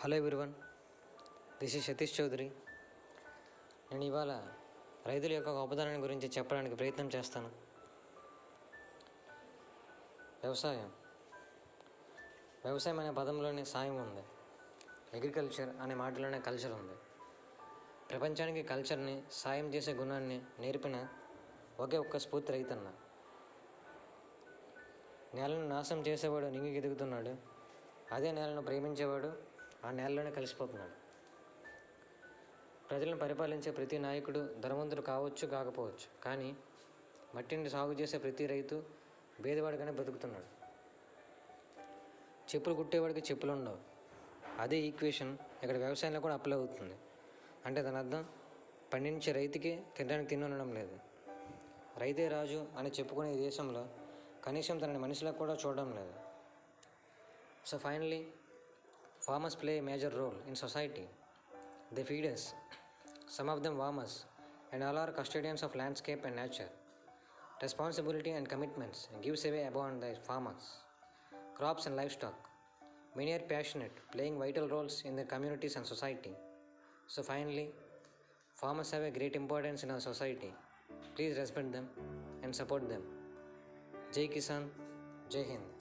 Hello everyone this is Satish Chowdary నేను ఇవాళ రైతుల యొక్క గొప్పదనాన్ని గురించి చెప్పడానికి ప్రయత్నం చేస్తాను. వ్యవసాయం. వ్యవసాయం అనే పదంలోనే సాయం ఉంది. అగ్రికల్చర్ అనే మాటలోనే కల్చర్ ఉంది. ప్రపంచానికి కల్చర్ని సాయం చేసే గుణాన్ని నేర్పిన ఒకే ఒక్క స్ఫూర్తి రైతన్న. నేలను నాశనం చేసేవాడు నింగికి ఎదుగుతున్నాడు అదే నేలను ప్రేమించేవాడు ఆ నేలలోనే కలిసిపోతున్నాడు. ప్రజలను పరిపాలించే ప్రతి నాయకుడు ధనవంతుడు కావచ్చు కాకపోవచ్చు. కానీ మట్టిని సాగు చేసే ప్రతి రైతు భేదవాడిగానే బ్రతుకుతున్నాడు. చెప్పులు కుట్టేవాడికి చెప్పులు ఉండవు. అదే ఈక్వేషన్ ఇక్కడ వ్యవసాయంలో కూడా అప్లై అవుతుంది. అంటే దాని అర్థం పండించే రైతుకి తినడానికి తినడం ఉండడం లేదు. రైతే రాజు అని చెప్పుకునే దేశంలో కనీసం తనని మనిషిలా కూడా చూడడం లేదు. So finally farmers play a major role in society. They feed us. Some of them warm us, and all are custodians of landscape and nature. Responsibility and commitments gives away upon the farmers, crops and livestock. Many are passionate, playing vital roles in their communities and society. So finally, farmers have a great importance in our society. Please respect them and support them. Jai Kisan, Jai Hind.